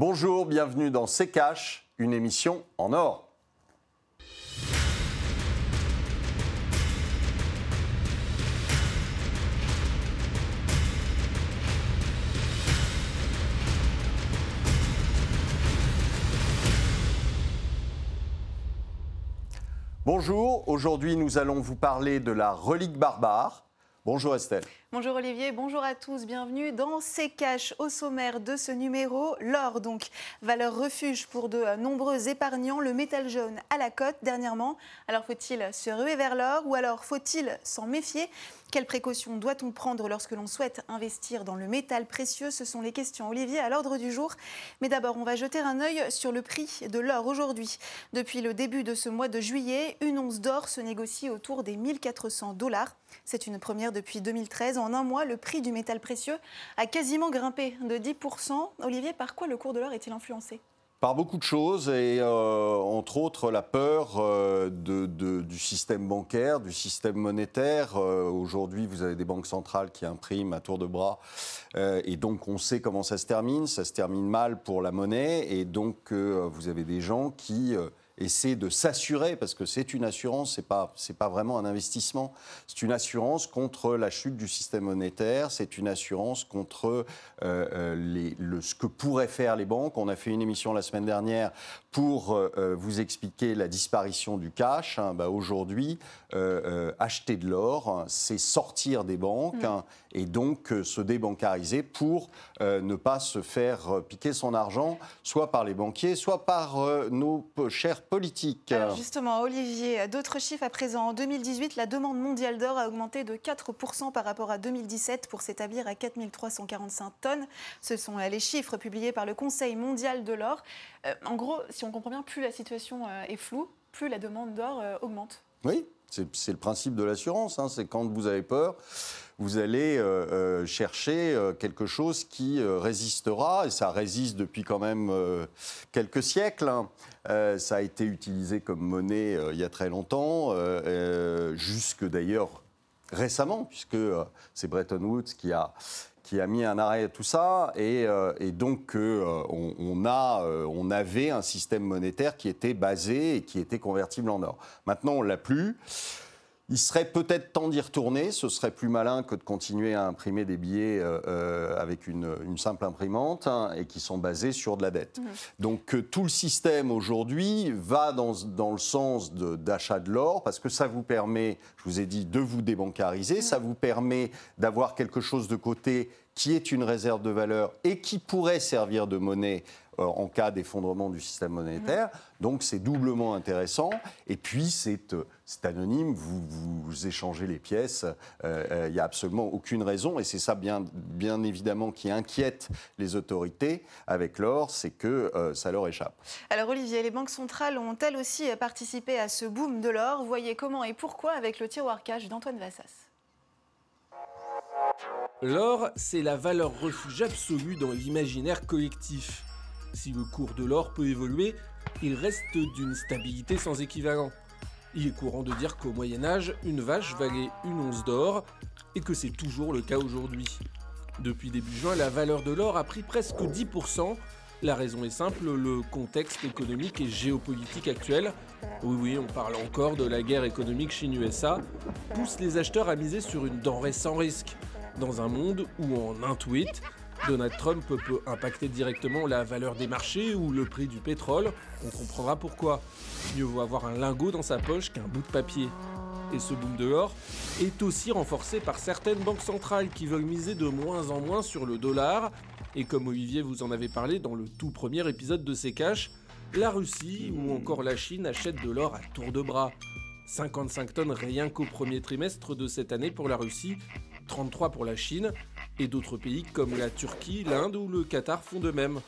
Bonjour, bienvenue dans C'est Cash, une émission en or. Bonjour, aujourd'hui nous allons vous parler de la relique barbare. Bonjour Estelle. Bonjour Olivier, bonjour à tous, bienvenue dans C'est Cash au sommaire de ce numéro. L'or, donc, valeur refuge pour de nombreux épargnants, le métal jaune à la cote dernièrement. Alors faut-il se ruer vers l'or ou alors faut-il s'en méfier? Quelles précautions doit-on prendre lorsque l'on souhaite investir dans le métal précieux? Ce sont les questions, Olivier, à l'ordre du jour. Mais d'abord, on va jeter un œil sur le prix de l'or aujourd'hui. Depuis le début de ce mois de juillet, une once d'or se négocie autour des 1400 dollars. C'est une première depuis 2013. En un mois, le prix du métal précieux a quasiment grimpé de 10%. Olivier, par quoi le cours de l'or est-il influencé? Par beaucoup de choses, et euh, entre autres la peur euh, du système bancaire, du système monétaire. Euh, aujourd'hui, vous avez des banques centrales qui impriment à tour de bras, et donc on sait comment ça se termine. Ça se termine mal pour la monnaie, et donc vous avez des gens qui essaient de s'assurer, parce que c'est une assurance, ce n'est pas, pas vraiment un investissement, c'est une assurance contre la chute du système monétaire, c'est une assurance contre euh, euh, le, ce que pourraient faire les banques. On a fait une émission la semaine dernière pour euh, vous expliquer la disparition du cash. Hein. Bah, Aujourd'hui, acheter de l'or, c'est sortir des banques mmh. hein, et donc se débancariser pour ne pas se faire piquer son argent, soit par les banquiers, soit par nos chers politique. justement, Olivier, d'autres chiffres à présent. En 2018, la demande mondiale d'or a augmenté de 4% par rapport à 2017 pour s'établir à 4345 tonnes. Ce sont euh, les chiffres publiés par le Conseil mondial de l'or. Euh, en gros, si on comprend bien, plus la situation euh, est floue, plus la demande d'or augmente. Oui, c'est le principe de l'assurance. Hein. C'est quand vous avez peur, vous allez euh, euh, chercher euh, quelque chose qui résistera, et ça résiste depuis quand même quelques siècles. Hein. ça a été utilisé comme monnaie il y a très longtemps, jusque d'ailleurs récemment, puisque c'est Bretton Woods qui a, qui a mis un arrêt à tout ça, et, donc on, a, on avait un système monétaire qui était basé et qui était convertible en or. Maintenant, on l'a plus. Il serait peut-être temps d'y retourner. Ce serait plus malin que de continuer à imprimer des billets euh, euh, avec une, simple imprimante hein, et qui sont basés sur de la dette. Mmh. Donc euh, tout le système aujourd'hui va dans, dans, le sens d'achat de, l'or parce que ça vous permet, je vous ai dit, de vous débancariser. Mmh. Ça vous permet d'avoir quelque chose de côté qui est une réserve de valeur et qui pourrait servir de monnaie euh, en cas d'effondrement du système monétaire. Donc c'est doublement intéressant. Et puis c'est euh, anonyme, vous, vous, échangez les pièces, euh, il n'y a absolument aucune raison. Et c'est ça bien, bien évidemment qui inquiète les autorités avec l'or, c'est que ça leur échappe. Alors Olivier, les banques centrales ont-elles aussi participé à ce boom de l'or? Voyez comment et pourquoi avec le tiroir cash d'Antoine Vassas? L'or, c'est la valeur refuge absolue dans l'imaginaire collectif. Si le cours de l'or peut évoluer, il reste d'une stabilité sans équivalent. Il est courant de dire qu'au Moyen Âge, une vache valait une once d'or, et que c'est toujours le cas aujourd'hui. Depuis début juin, la valeur de l'or a pris presque 10%. La raison est simple, le contexte économique et géopolitique actuel, oui oui on parle encore de la guerre économique Chine-USA, pousse les acheteurs à miser sur une denrée sans risque, dans un monde où en un tweet, Donald Trump peut impacter directement la valeur des marchés ou le prix du pétrole, on comprendra pourquoi. Mieux vaut avoir un lingot dans sa poche qu'un bout de papier. Et ce boom de l'or est aussi renforcé par certaines banques centrales qui veulent miser de moins en moins sur le dollar. Et comme Olivier vous en avait parlé dans le tout premier épisode de ces caches, la Russie ou encore la Chine achètent de l'or à tour de bras. 55 tonnes rien qu'au premier trimestre de cette année pour la Russie, 33 pour la Chine, et d'autres pays comme la Turquie, l'Inde ou le Qatar font de même.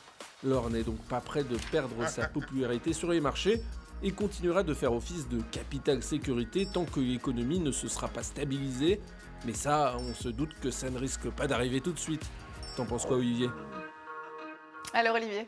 L'or n'est donc pas prêt de perdre sa popularité sur les marchés et continuera de faire office de capital sécurité tant que l'économie ne se sera pas stabilisée. Mais ça, on se doute que ça ne risque pas d'arriver tout de suite. T'en penses quoi, Olivier? Alors, Olivier?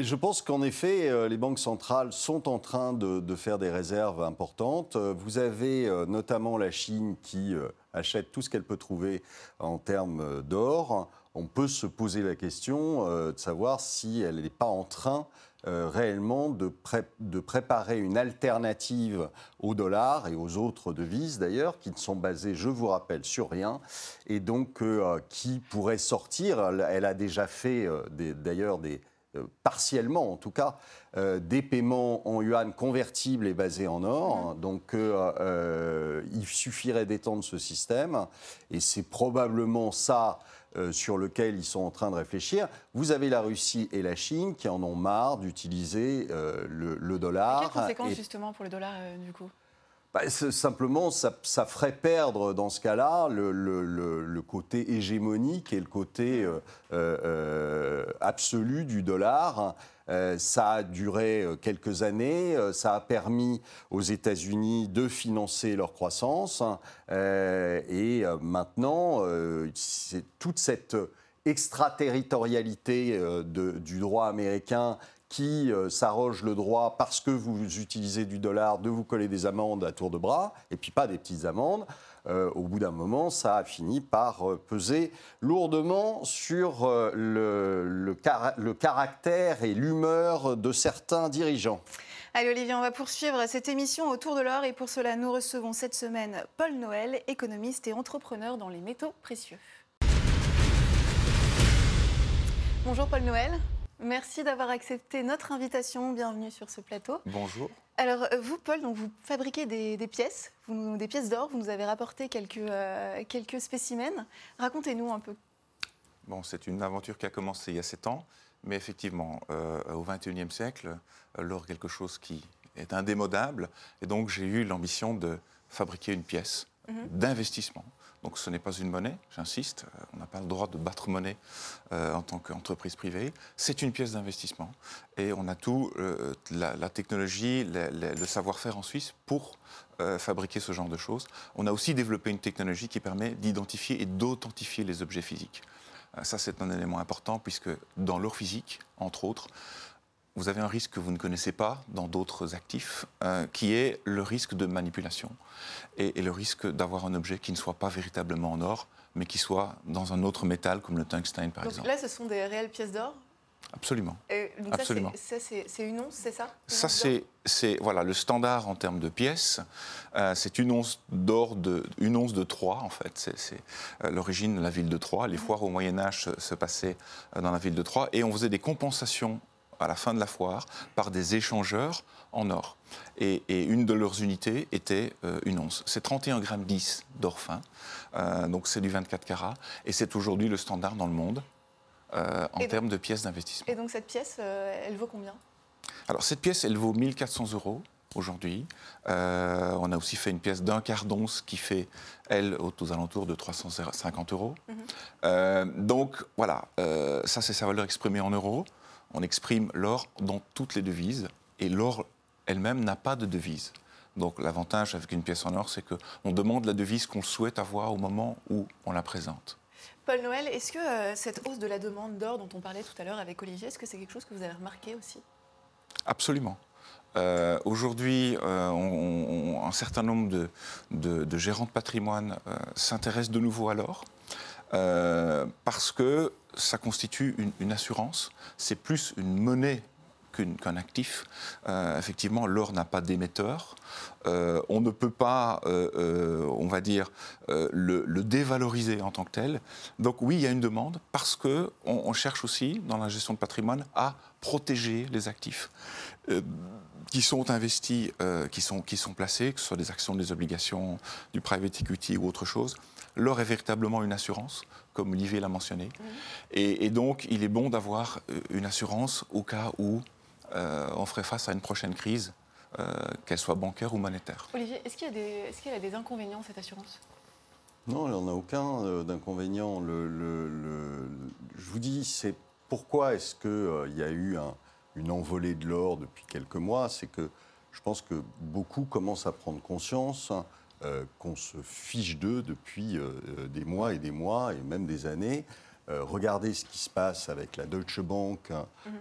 Je pense qu'en effet, euh, les banques centrales sont en train de, faire des réserves importantes. Euh, vous avez euh, notamment la Chine qui achète tout ce qu'elle peut trouver en termes d'or. on peut se poser la question de savoir si elle n'est pas en train réellement de, de, préparer une alternative au dollar et aux autres devises d'ailleurs, qui ne sont basées, je vous rappelle, sur rien, et donc qui pourrait sortir. Elle, a déjà fait d'ailleurs des, euh, partiellement en tout cas, euh, des paiements en yuan convertibles et basés en or. Donc euh, il suffirait d'étendre ce système. Et c'est probablement ça sur lequel ils sont en train de réfléchir. Vous avez la Russie et la Chine qui en ont marre d'utiliser le, dollar. quelles conséquences justement pour le dollar du coup? Bah, simplement, ça, ferait perdre dans ce cas-là le, côté hégémonique et le côté euh, euh, absolu du dollar. Euh, ça a duré quelques années, ça a permis aux États-Unis de financer leur croissance. et maintenant, toute cette extraterritorialité du droit américain qui euh, s'arroge le droit, parce que vous utilisez du dollar, de vous coller des amendes à tour de bras, et puis pas des petites amendes. Euh, au bout d'un moment, ça a fini par euh, peser lourdement sur le, le, caractère et l'humeur de certains dirigeants. Allez Olivier, on va poursuivre cette émission autour de l'or et pour cela nous recevons cette semaine Paul Noël, économiste et entrepreneur dans les métaux précieux. Bonjour Paul Noël. Merci d'avoir accepté notre invitation. Bienvenue sur ce plateau. Bonjour. Alors, euh, vous, Paul, donc vous fabriquez des, pièces, des pièces d'or. Vous nous avez rapporté quelques, euh, quelques spécimens. Racontez-nous un peu. Bon, c'est une aventure qui a commencé il y a sept ans. Mais effectivement, euh, au XXIe siècle, l'or est quelque chose qui est indémodable. Et donc, j'ai eu l'ambition de fabriquer une pièce mhm. d'investissement donc ce n'est pas une monnaie, j'insiste, euh, on n'a pas le droit de battre monnaie euh, en tant qu'entreprise privée. C'est une pièce d'investissement et on a tout, euh, la, technologie, le, savoir-faire en Suisse pour fabriquer ce genre de choses. On a aussi développé une technologie qui permet d'identifier et d'authentifier les objets physiques. ça, c'est un élément important puisque dans l'or physique, entre autres, vous avez un risque que vous ne connaissez pas dans d'autres actifs, euh, qui est le risque de manipulation et, le risque d'avoir un objet qui ne soit pas véritablement en or, mais qui soit dans un autre métal comme le tungstène, par donc exemple. Là, ce sont des réelles pièces d'or? Absolument. donc Absolument. Ça, c'est une once, c'est ça? Ça, c'est voilà, le standard en termes de pièces. Euh, c'est une once d'or, de, une once de Troyes, en fait. C'est euh, l'origine de la ville de Troyes. Les mhm. foires au Moyen-Âge se passaient dans la ville de Troyes. Et on faisait des compensations à la fin de la foire par des échangeurs en or. Et, une de leurs unités était euh, une once. C'est 31 grammes 10 d'or fin, euh, donc c'est du 24 carats, et c'est aujourd'hui le standard dans le monde euh, en termes de pièces d'investissement. Et donc cette pièce, elle vaut combien? Alors cette pièce, elle vaut 1400 euros aujourd'hui. on a aussi fait une pièce d'un quart d'once qui fait, elle, aux, alentours de 350 euros. Mhm. donc voilà, ça c'est sa valeur exprimée en euros on exprime l'or dans toutes les devises et l'or elle-même n'a pas de devise. Donc l'avantage avec une pièce en or, c'est qu'on demande la devise qu'on souhaite avoir au moment où on la présente. Paul Noël, est-ce que euh, cette hausse de la demande d'or dont on parlait tout à l'heure avec Olivier, est-ce que c'est quelque chose que vous avez remarqué aussi? Absolument. Euh, aujourd'hui, euh, un certain nombre de, gérants de patrimoine s'intéressent de nouveau à l'or. Euh, parce que ça constitue une, assurance. C'est plus une monnaie qu'un actif. Euh, effectivement, l'or n'a pas d'émetteur. Euh, on ne peut pas, on va dire, le, dévaloriser en tant que tel. Donc oui, il y a une demande parce que on, cherche aussi, dans la gestion de patrimoine, à protéger les actifs qui sont investis, qui, sont, qui sont placés, que ce soit des actions, des obligations, du private equity ou autre chose, L'or est véritablement une assurance, comme Olivier l'a mentionné. Et, donc, il est bon d'avoir euh, une assurance au cas où euh, on ferait face à une prochaine crise, euh, qu'elle soit bancaire ou monétaire. Olivier, est-ce qu'il y, a des inconvénients, cette assurance? Non, il n'y en a aucun d'inconvénient. Le, je vous dis, c'est pourquoi est-ce qu'il y a eu une envolée de l'or depuis quelques mois? C'est que je pense que beaucoup commencent à prendre conscience euh, qu'on se fiche d'eux depuis euh, des mois et des mois et même des années. Euh, regardez ce qui se passe avec la Deutsche Bank. Mhm.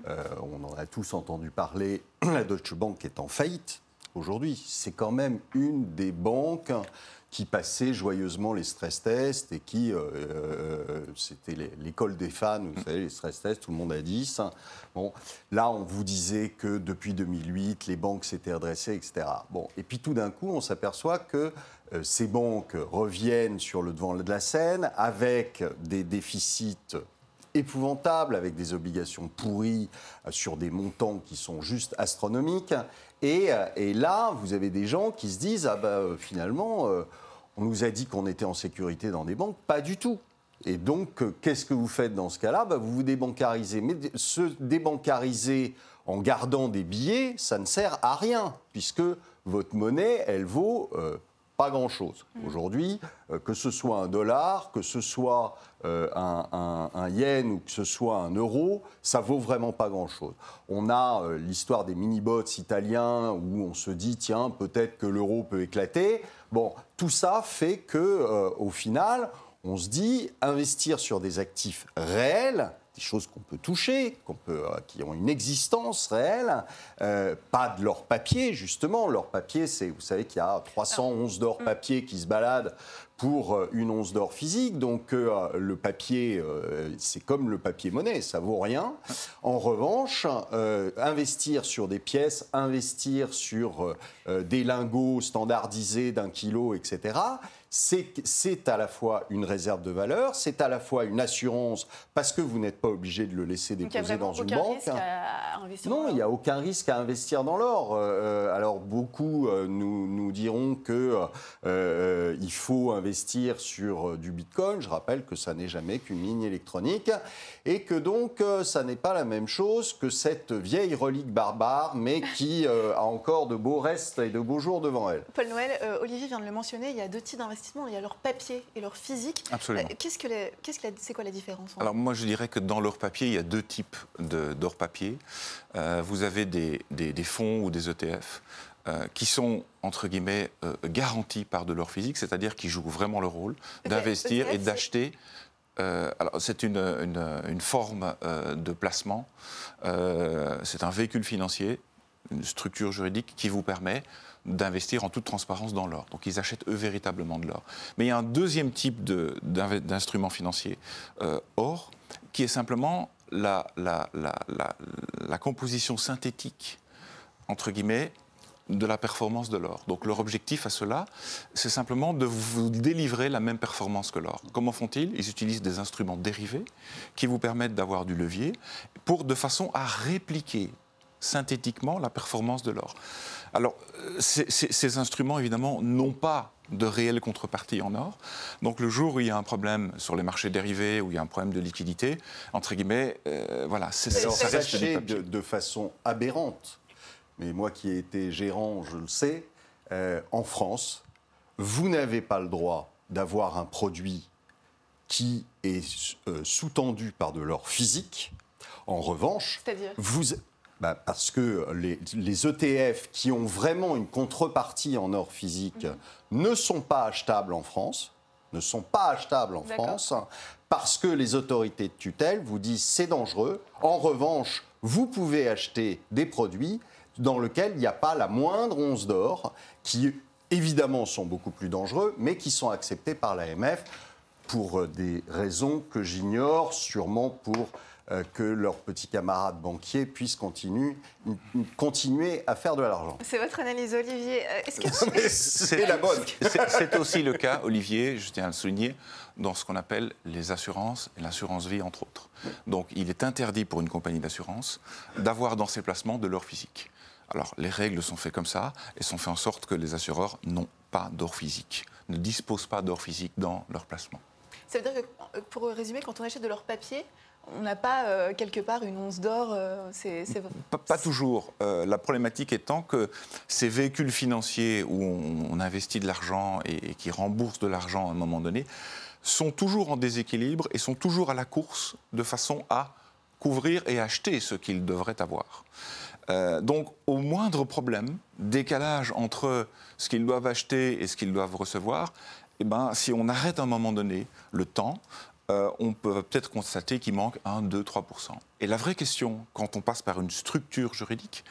on en a tous entendu parler. La Deutsche Bank est en faillite. Aujourd'hui. C'est quand même une des banques qui passait joyeusement les stress tests et qui, euh, euh, c'était l'école des fans, vous savez, les stress tests, tout le monde a 10. Bon, là, on vous disait que depuis 2008, les banques s'étaient redressées, etc. Bon, et puis tout d'un coup, on s'aperçoit que euh, ces banques reviennent sur le devant de la scène avec des déficits épouvantables, avec des obligations pourries sur des montants qui sont juste astronomiques. Et, et là, vous avez des gens qui se disent, ah ben finalement on nous a dit qu'on était en sécurité dans des banques. Pas du tout. Et donc, euh, qu'est-ce que vous faites dans ce cas-là? Bah, Vous vous débancarisez. Mais se débancariser en gardant des billets, ça ne sert à rien, puisque votre monnaie, elle vaut euh, pas grand-chose. Mmh. Aujourd'hui, euh, que ce soit un dollar, que ce soit un, un, yen ou que ce soit un euro, ça vaut vraiment pas grand-chose. On a l'histoire des mini-bots italiens où on se dit, tiens, peut-être que l'euro peut éclater. Bon, tout ça fait que, euh, au final, on se dit investir sur des actifs réels, des choses qu'on peut toucher, qu'on peut, euh, qui ont une existence réelle, euh, pas de l'or papier justement. L'or papier, c'est, vous savez qu'il y a 311 d'or mm. papier qui se baladent pour une once d'or physique. Donc le papier, c'est comme le papier monnaie, ça vaut rien. En revanche, investir sur des pièces, investir sur des lingots standardisés d'un kilo, etc c'est à la fois une réserve de valeur, c'est à la fois une assurance, parce que vous n'êtes pas obligé de le laisser déposer dans une banque. non, il n'y a aucun risque à investir dans l'or. Euh, euh, alors beaucoup euh, nous, nous, diront qu'il il faut investir sur du Bitcoin. Je rappelle que ça n'est jamais qu'une ligne électronique et que donc ça n'est pas la même chose que cette vieille relique barbare, mais qui a encore de beaux restes et de beaux jours devant elle. Paul Noël, Olivier vient de le mentionner, il y a deux types d'investissements il y a leur papier et leur physique. Absolument. Euh, qu'est-ce que c'est quoi la différence Alors moi je dirais que dans leur papier, il y a deux types d'or papier. Euh, vous avez des, des, fonds ou des ETF euh, qui sont, entre guillemets, garantis par de l'or physique, c'est-à-dire qui jouent vraiment le rôle d'investir et d'acheter. alors, c'est une, une, une, forme de placement. c'est un véhicule financier, une structure juridique qui vous permet d'investir en toute transparence dans l'or. Donc ils achètent eux véritablement de l'or. Mais il y a un deuxième type d'instrument financier, euh, or, qui est simplement la, la, composition synthétique, entre guillemets, de la performance de l'or. Donc leur objectif à cela, c'est simplement de vous délivrer la même performance que l'or. Comment font-ils? Ils utilisent des instruments dérivés qui vous permettent d'avoir du levier pour de façon à répliquer synthétiquement la performance de l'or. Alors, euh, ces instruments, évidemment, n'ont pas de réelle contrepartie en or. Donc le jour où il y a un problème sur les marchés dérivés, où il y a un problème de liquidité, entre guillemets, euh, voilà, c'est ça. ça reste de, de, façon aberrante, mais moi qui ai été gérant, je le sais, euh, en France, vous n'avez pas le droit d'avoir un produit qui est sous-tendu par de l'or physique. En revanche, vous, bah, parce que les, ETF qui ont vraiment une contrepartie en or physique mhm. ne sont pas achetables en France, ne sont pas achetables en France, parce que les autorités de tutelle vous disent c'est dangereux. En revanche, vous pouvez acheter des produits dans lesquels il n'y a pas la moindre once d'or, qui évidemment sont beaucoup plus dangereux, mais qui sont acceptés par l'AMF pour des raisons que j'ignore, sûrement pour euh, que leurs petits camarades banquiers puissent continuer, continuer à faire de l'argent. C'est votre analyse, Olivier. Euh, c'est la bonne. C'est aussi le cas, Olivier, je tiens à le souligner, dans ce qu'on appelle les assurances et l'assurance vie, entre autres. Donc, il est interdit pour une compagnie d'assurance d'avoir dans ses placements de l'or physique. Alors, les règles sont faites comme ça et sont faites en sorte que les assureurs n'ont pas d'or physique, ne disposent pas d'or physique dans leur placement. Ça veut dire que, euh, pour résumer, quand on achète de l'or papier, on n'a pas euh, quelque part une once d'or euh, c'est, Pas, toujours. Euh, la problématique étant que ces véhicules financiers où on, investit de l'argent et, qui remboursent de l'argent à un moment donné sont toujours en déséquilibre et sont toujours à la course de façon à couvrir et acheter ce qu'ils devraient avoir. donc, au moindre problème, décalage entre ce qu'ils doivent acheter et ce qu'ils doivent recevoir, eh ben, si on arrête à un moment donné le temps, euh, on peut peut-être constater qu'il manque 1, 2, 3% Et la vraie question, quand on passe par une structure juridique,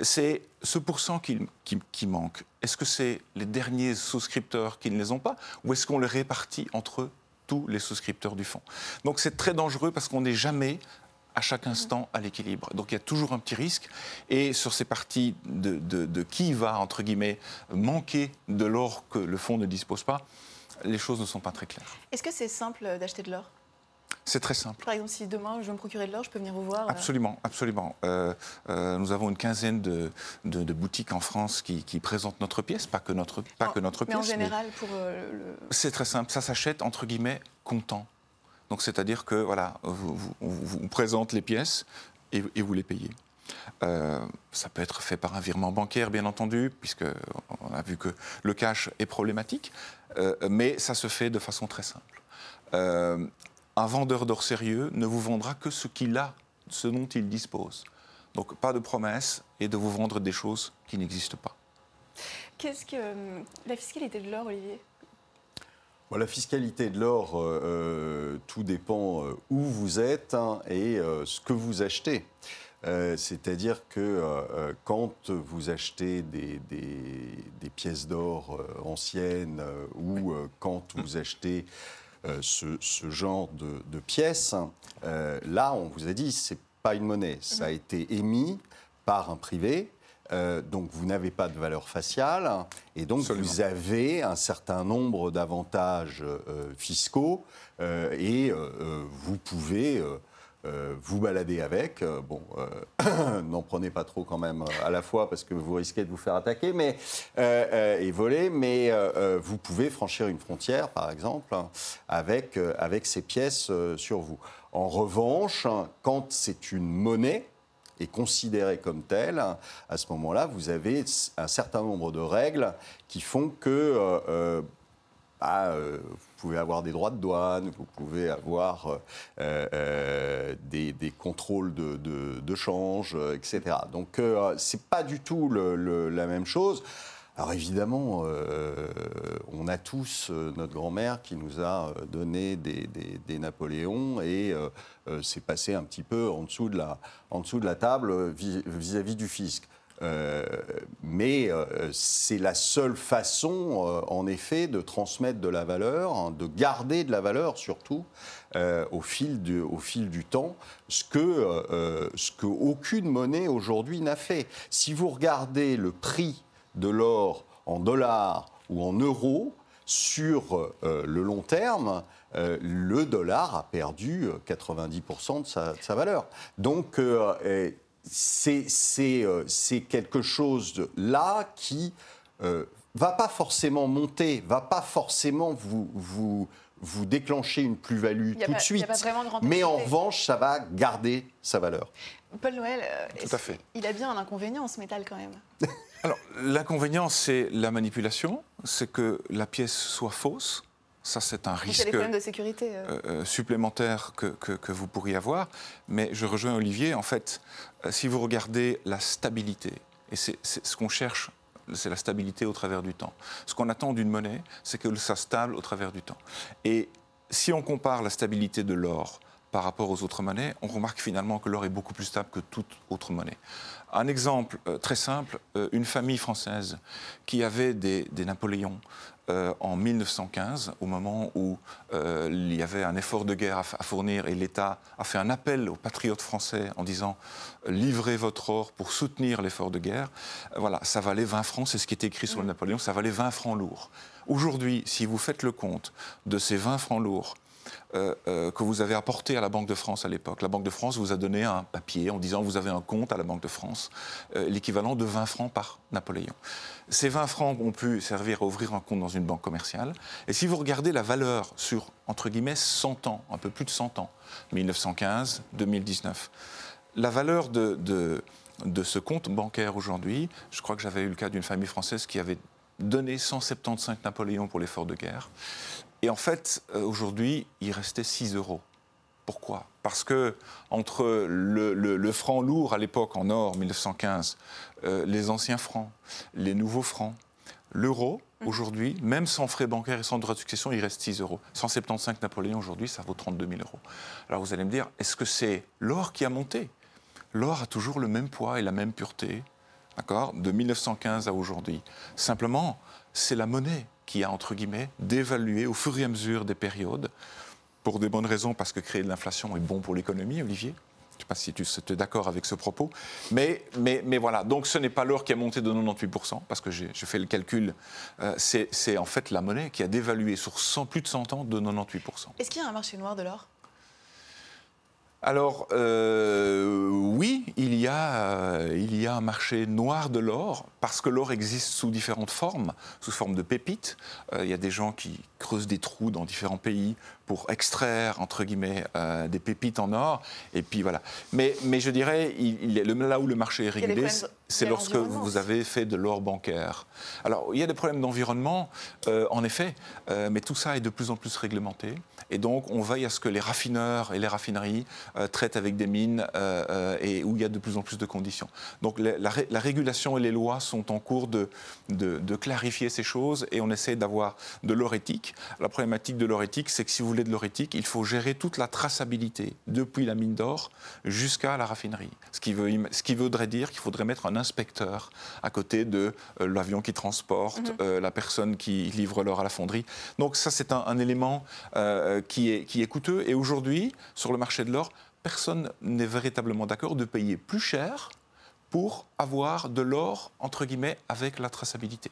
c'est ce pourcent qui, qui, manque. Est-ce que c'est les derniers souscripteurs qui ne les ont pas ou est-ce qu'on les répartit entre tous les souscripteurs du fonds? Donc c'est très dangereux parce qu'on n'est jamais à chaque instant à l'équilibre. Donc il y a toujours un petit risque. Et sur ces parties de, de, de qui va, entre guillemets, manquer de l'or que le fonds ne dispose pas, les choses ne sont pas très claires. Est-ce que c'est simple d'acheter de l'or? C'est très simple. Par exemple, si demain je veux me procurer de l'or, je peux venir vous voir euh, Absolument, absolument. Euh, euh, nous avons une quinzaine de, de- de boutiques en France qui, qui présentent notre pièce, pas que notre, pas que notre Mais pièce. en général, pour euh, le. C'est très simple, ça s'achète entre guillemets comptant. C'est-à-dire que voilà, vous, vous- présente les pièces et, vous les payez. Euh, ça peut être fait par un virement bancaire, bien entendu, puisque on a vu que le cash est problématique, euh, mais ça se fait de façon très simple. Euh, un vendeur d'or sérieux ne vous vendra que ce qu'il a, ce dont il dispose. Donc pas de promesse et de vous vendre des choses qui n'existent pas. Qu'est-ce que. La fiscalité de l'or, Olivier? Bon, la fiscalité de l'or, euh, euh, tout dépend euh, où vous êtes hein, et euh, ce que vous achetez. Euh, C'est-à-dire que quand vous achetez des, des- des pièces d'or anciennes ou quand vous achetez ce, ce genre de, de pièces, euh, là, on vous a dit, c'est pas une monnaie. Ça a été émis par un privé. Euh, donc vous n'avez pas de valeur faciale et donc Absolument. vous avez un certain nombre d'avantages euh, fiscaux euh, et vous pouvez vous balader avec. Bon, n'en prenez pas trop quand même à la fois parce que vous risquez de vous faire attaquer mais, et voler, mais vous pouvez franchir une frontière, par exemple, avec, avec ces pièces sur vous. En revanche, quand c'est une monnaie, est considérée comme telle, à ce moment-là, vous avez un certain nombre de règles qui font que euh, euh, bah, euh, vous pouvez avoir des droits de douane, vous pouvez avoir des, contrôles de, change, etc. Donc, c'est pas du tout la même chose. Alors évidemment, euh, a tous euh, notre grand-mère qui nous a euh, donné des, Napoléons et euh, c'est passé un petit peu en dessous de la, en dessous de la table vis- vis-à-vis du fisc. Mais c'est la seule façon, en effet, de transmettre de la valeur, hein, de garder de la valeur surtout au, fil du, au fil du temps, ce que, ce que aucune monnaie aujourd'hui n'a fait. Si vous regardez le prix de l'or en dollars ou en euros, sur euh, le long terme, euh, le dollar a perdu euh, 90% de sa, de sa valeur. Donc, euh, euh, c'est c'est, euh, c'est quelque chose de- là qui euh, va pas forcément monter, va pas forcément vous, vous, vous déclencher une plus-value tout pas- de suite. de mais en revanche, ça va garder sa valeur. Paul Noël, euh, Tout à fait. il a bien un inconvénient, ce métal, quand même. Alors, l'inconvénient, c'est la manipulation, c'est que la pièce soit fausse. Ça, c'est un risque de sécurité. euh. euh, euh, supplémentaire que, que- que vous pourriez avoir. Mais je rejoins Olivier, en fait, si vous regardez la stabilité, et c'est ce qu'on cherche, c'est la stabilité au travers du temps. Ce qu'on attend d'une monnaie, c'est que ça stable au travers du temps. Et si on compare la stabilité de l'or par rapport aux autres monnaies, on remarque finalement que l'or est beaucoup plus stable que toute autre monnaie. Un exemple euh, très simple, euh, une famille française qui avait des, des Napoléons euh, en 1915, au moment où il y avait un effort de guerre à, à fournir et l'État a fait un appel aux patriotes français en disant livrez votre or pour soutenir l'effort de guerre. Voilà, ça valait 20 francs, c'est ce qui était écrit sur le Napoléon, ça valait 20 francs lourds. Aujourd'hui, si vous faites le compte de ces 20 francs lourds euh, euh, que vous avez apporté à la Banque de France à l'époque. La Banque de France vous a donné un papier en disant vous avez un compte à la Banque de France, euh, l'équivalent de 20 francs par Napoléon. Ces 20 francs ont pu servir à ouvrir un compte dans une banque commerciale. Et si vous regardez la valeur sur, entre guillemets, 100 ans, un peu plus de 100 ans, 1915, 2019, la valeur de, de, de ce compte bancaire aujourd'hui, je crois que j'avais eu le cas d'une famille française qui avait donné 175 Napoléons pour l'effort de guerre. Et en fait, euh, aujourd'hui, il restait 6 euros. Pourquoi? Parce que entre le, le- le franc lourd à l'époque en or, 1915, euh, les anciens francs, les nouveaux francs, l'euro, aujourd'hui, même sans frais bancaires et sans droit de succession, il reste 6 euros. 175 Napoléons aujourd'hui, ça vaut 32 000 euros. Alors vous allez me dire, est-ce que c'est l'or qui a monté? L'or a toujours le même poids et la même pureté d'accord, de 1915 à aujourd'hui. Simplement, c'est la monnaie qui a, entre guillemets, dévalué au fur et à mesure des périodes, pour des bonnes raisons, parce que créer de l'inflation est bon pour l'économie, Olivier. Je ne sais pas si tu es d'accord avec ce propos. Mais, mais, mais voilà, donc ce n'est pas l'or qui a monté de 98%, parce que j'ai fait le calcul. Euh, c'est en fait la monnaie qui a dévalué sur 100, plus de 100 ans de 98%. Est-ce qu'il y a un marché noir de l'or? Alors euh, oui, il y, a, euh, il y a un marché noir de l'or parce que l'or existe sous différentes formes, sous forme de pépites. il y a des gens qui creusent des trous dans différents pays pour extraire, entre guillemets, euh, des pépites en or. Et puis voilà. Mais, mais je dirais, il, est, là où le marché est régulé, c'est lorsque vous avez fait de l'or bancaire. Alors, il y a des problèmes d'environnement, euh, en effet, euh, mais tout ça est de plus en plus réglementé. Et donc, on veille à ce que les raffineurs et les raffineries traitent avec des mines et où il y a de plus en plus de conditions. Donc, la, régulation et les lois sont en cours de, de, de clarifier ces choses et on essaie d'avoir de l'or éthique. La problématique de l'or éthique, c'est que si vous de l'or éthique, il faut gérer toute la traçabilité depuis la mine d'or jusqu'à la raffinerie. Ce qui, veut, ce qui voudrait dire qu'il faudrait mettre un inspecteur à côté de euh, l'avion qui transporte, mhm. euh, la personne qui livre l'or à la fonderie. Donc ça, c'est un, élément euh, qui, est, qui est coûteux. Et aujourd'hui, sur le marché de l'or, personne n'est véritablement d'accord de payer plus cher pour avoir de l'or, entre guillemets, avec la traçabilité.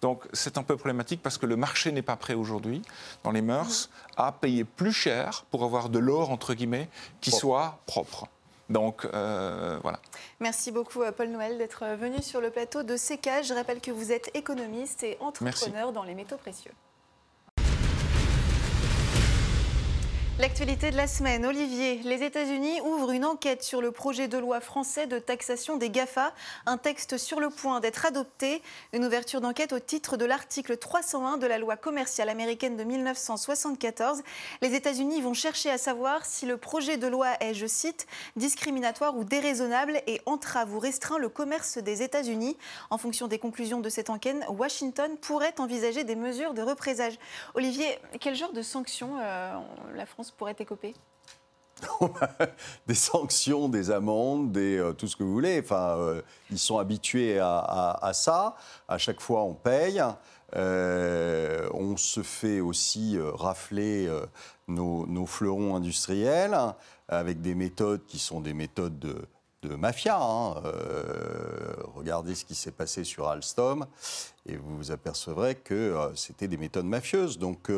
Donc c'est un peu problématique parce que le marché n'est pas prêt aujourd'hui, dans les mœurs, à payer plus cher pour avoir de l'or, entre guillemets, qui soit propre. Donc euh, voilà. Merci beaucoup euh, Paul Noël d'être venu sur le plateau de CK. Je rappelle que vous êtes économiste et entrepreneur dans les métaux précieux. L'actualité de la semaine, Olivier, les États-Unis ouvrent une enquête sur le projet de loi français de taxation des GAFA, un texte sur le point d'être adopté, une ouverture d'enquête au titre de l'article 301 de la loi commerciale américaine de 1974. Les États-Unis vont chercher à savoir si le projet de loi est, je cite, discriminatoire ou déraisonnable et entrave ou restreint le commerce des États-Unis. En fonction des conclusions de cette enquête, Washington pourrait envisager des mesures de représailles. Olivier, quel genre de sanctions euh, la France pourrait écoper des sanctions, des amendes, des, euh, tout ce que vous voulez. Enfin, euh, ils sont habitués à, ça. À chaque fois, on paye. Euh, on se fait aussi rafler nos, fleurons industriels avec des méthodes qui sont des méthodes de, mafia. Hein. regardez ce qui s'est passé sur Alstom et vous vous apercevrez que c'était des méthodes mafieuses. Donc,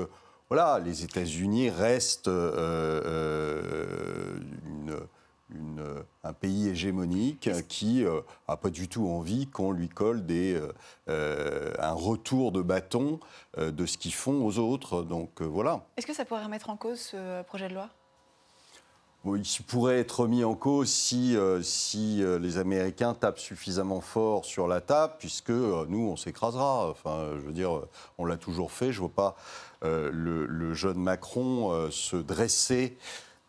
voilà, les États-Unis restent euh, euh, un pays hégémonique qui n'a euh, pas du tout envie qu'on lui colle des, un retour de bâton de ce qu'ils font aux autres. Donc. Est-ce que ça pourrait remettre en cause ce projet de loi? Il pourrait être mis en cause si, si les Américains tapent suffisamment fort sur la table, puisque nous, on s'écrasera. Enfin, je veux dire, on l'a toujours fait. Je ne vois pas euh, le, jeune Macron euh, se dressait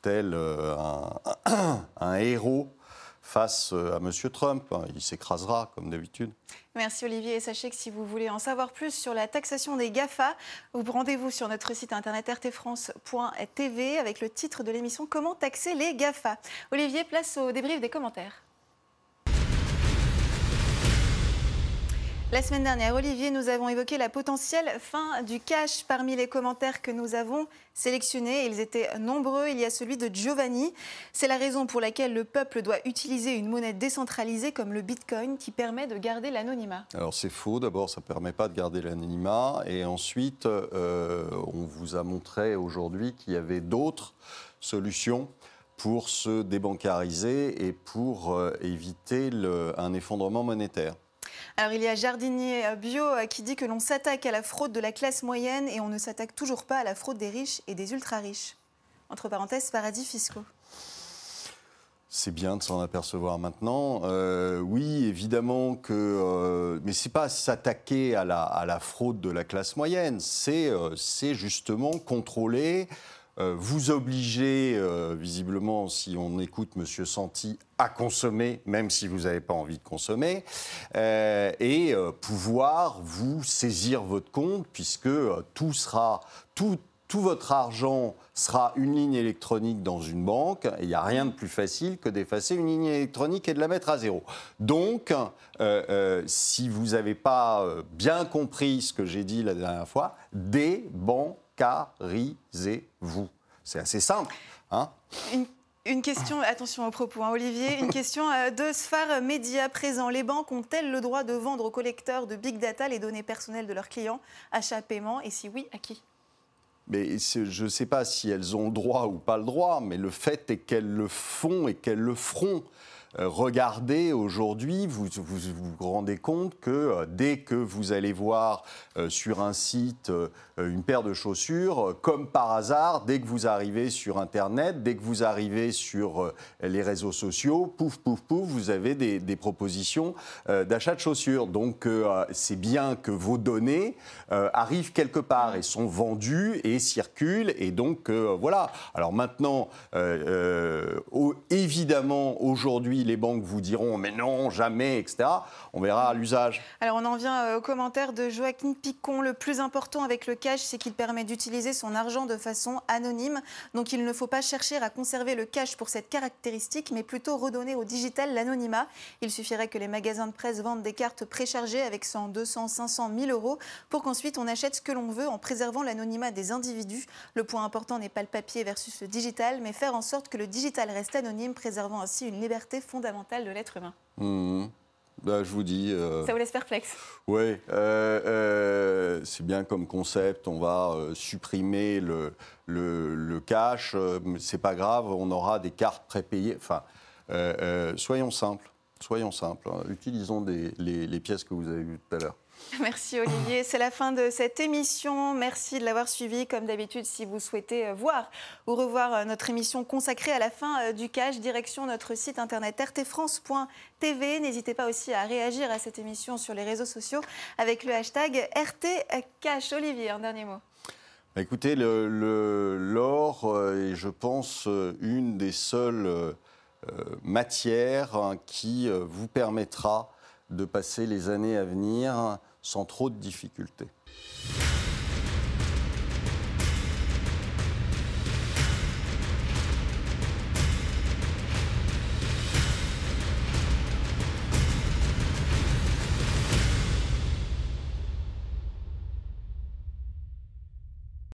tel euh, un, héros face à M. Trump. Il s'écrasera, comme d'habitude. Merci Olivier. Et sachez que si vous voulez en savoir plus sur la taxation des GAFA, vous rendez-vous sur notre site internet rtfrance.tv avec le titre de l'émission Comment taxer les GAFA. Olivier, place au débrief des commentaires. La semaine dernière, Olivier, nous avons évoqué la potentielle fin du cash parmi les commentaires que nous avons sélectionnés. Ils étaient nombreux. Il y a celui de Giovanni. C'est la raison pour laquelle le peuple doit utiliser une monnaie décentralisée comme le Bitcoin qui permet de garder l'anonymat. Alors c'est faux. D'abord, ça ne permet pas de garder l'anonymat. Et ensuite, euh, on vous a montré aujourd'hui qu'il y avait d'autres solutions pour se débancariser et pour euh, éviter un effondrement monétaire. Alors il y a Jardinier Bio euh, qui dit que l'on s'attaque à la fraude de la classe moyenne et on ne s'attaque toujours pas à la fraude des riches et des ultra-riches. Entre parenthèses, paradis fiscaux. C'est bien de s'en apercevoir maintenant. Euh, oui, évidemment que, euh, mais c'est pas s'attaquer à la, à la, fraude de la classe moyenne. C'est justement contrôler euh, vous obligez, euh, visiblement, si on écoute M. Santi, à consommer, même si vous n'avez pas envie de consommer, euh, et pouvoir vous saisir votre compte, puisque tout sera, tout votre argent sera une ligne électronique dans une banque. Et il n'y a rien de plus facile que d'effacer une ligne électronique et de la mettre à zéro. Donc, euh, euh, si vous n'avez pas euh, bien compris ce que j'ai dit la dernière fois, débancarisez-vous. C'est assez simple. Hein une question, attention aux propos, hein, Olivier. Une question de Sfar Média présent. Les banques ont-elles le droit de vendre aux collecteurs de big data les données personnelles de leurs clients, achat, paiement? Et si oui, à qui? Mais je ne sais pas si elles ont le droit ou pas le droit, mais le fait est qu'elles le font et qu'elles le feront. Euh, regardez aujourd'hui, vous, vous, rendez compte que euh, dès que vous allez voir euh, sur un site une paire de chaussures, comme par hasard, dès que vous arrivez sur Internet, dès que vous arrivez sur les réseaux sociaux, pouf, pouf, pouf, vous avez des, des propositions d'achat de chaussures. Donc c'est bien que vos données arrivent quelque part et sont vendues et circulent. Et donc voilà. Alors maintenant, évidemment, aujourd'hui, les banques vous diront mais non, jamais, etc. On verra l'usage. Alors on en vient euh, au commentaire de Joaquin Picon. Le plus important avec le cash, c'est qu'il permet d'utiliser son argent de façon anonyme. Donc il ne faut pas chercher à conserver le cash pour cette caractéristique, mais plutôt redonner au digital l'anonymat. Il suffirait que les magasins de presse vendent des cartes préchargées avec 100, 200, 500, 1000 euros pour qu'ensuite on achète ce que l'on veut en préservant l'anonymat des individus. Le point important n'est pas le papier versus le digital, mais faire en sorte que le digital reste anonyme, préservant ainsi une liberté fondamentale de l'être humain. Mmh. Bah, je vous dis. Euh, Ça vous laisse perplexe Oui, euh, euh, c'est bien comme concept. On va supprimer le, le, cash. c'est pas grave, on aura des cartes prépayées. Enfin, soyons simples. Soyons simples. Hein. Utilisons les, les pièces que vous avez vues tout à l'heure. Merci Olivier. C'est la fin de cette émission. Merci de l'avoir suivi. Comme d'habitude, si vous souhaitez euh, voir ou revoir euh, notre émission consacrée à la fin euh, du cash, direction notre site internet rtfrance.tv. N'hésitez pas aussi à réagir à cette émission sur les réseaux sociaux avec le hashtag RTCash. Olivier, un dernier mot. Bah, écoutez, l'or est, je pense, une des seules matières hein, qui vous permettra de passer les années à venir sans trop de difficultés.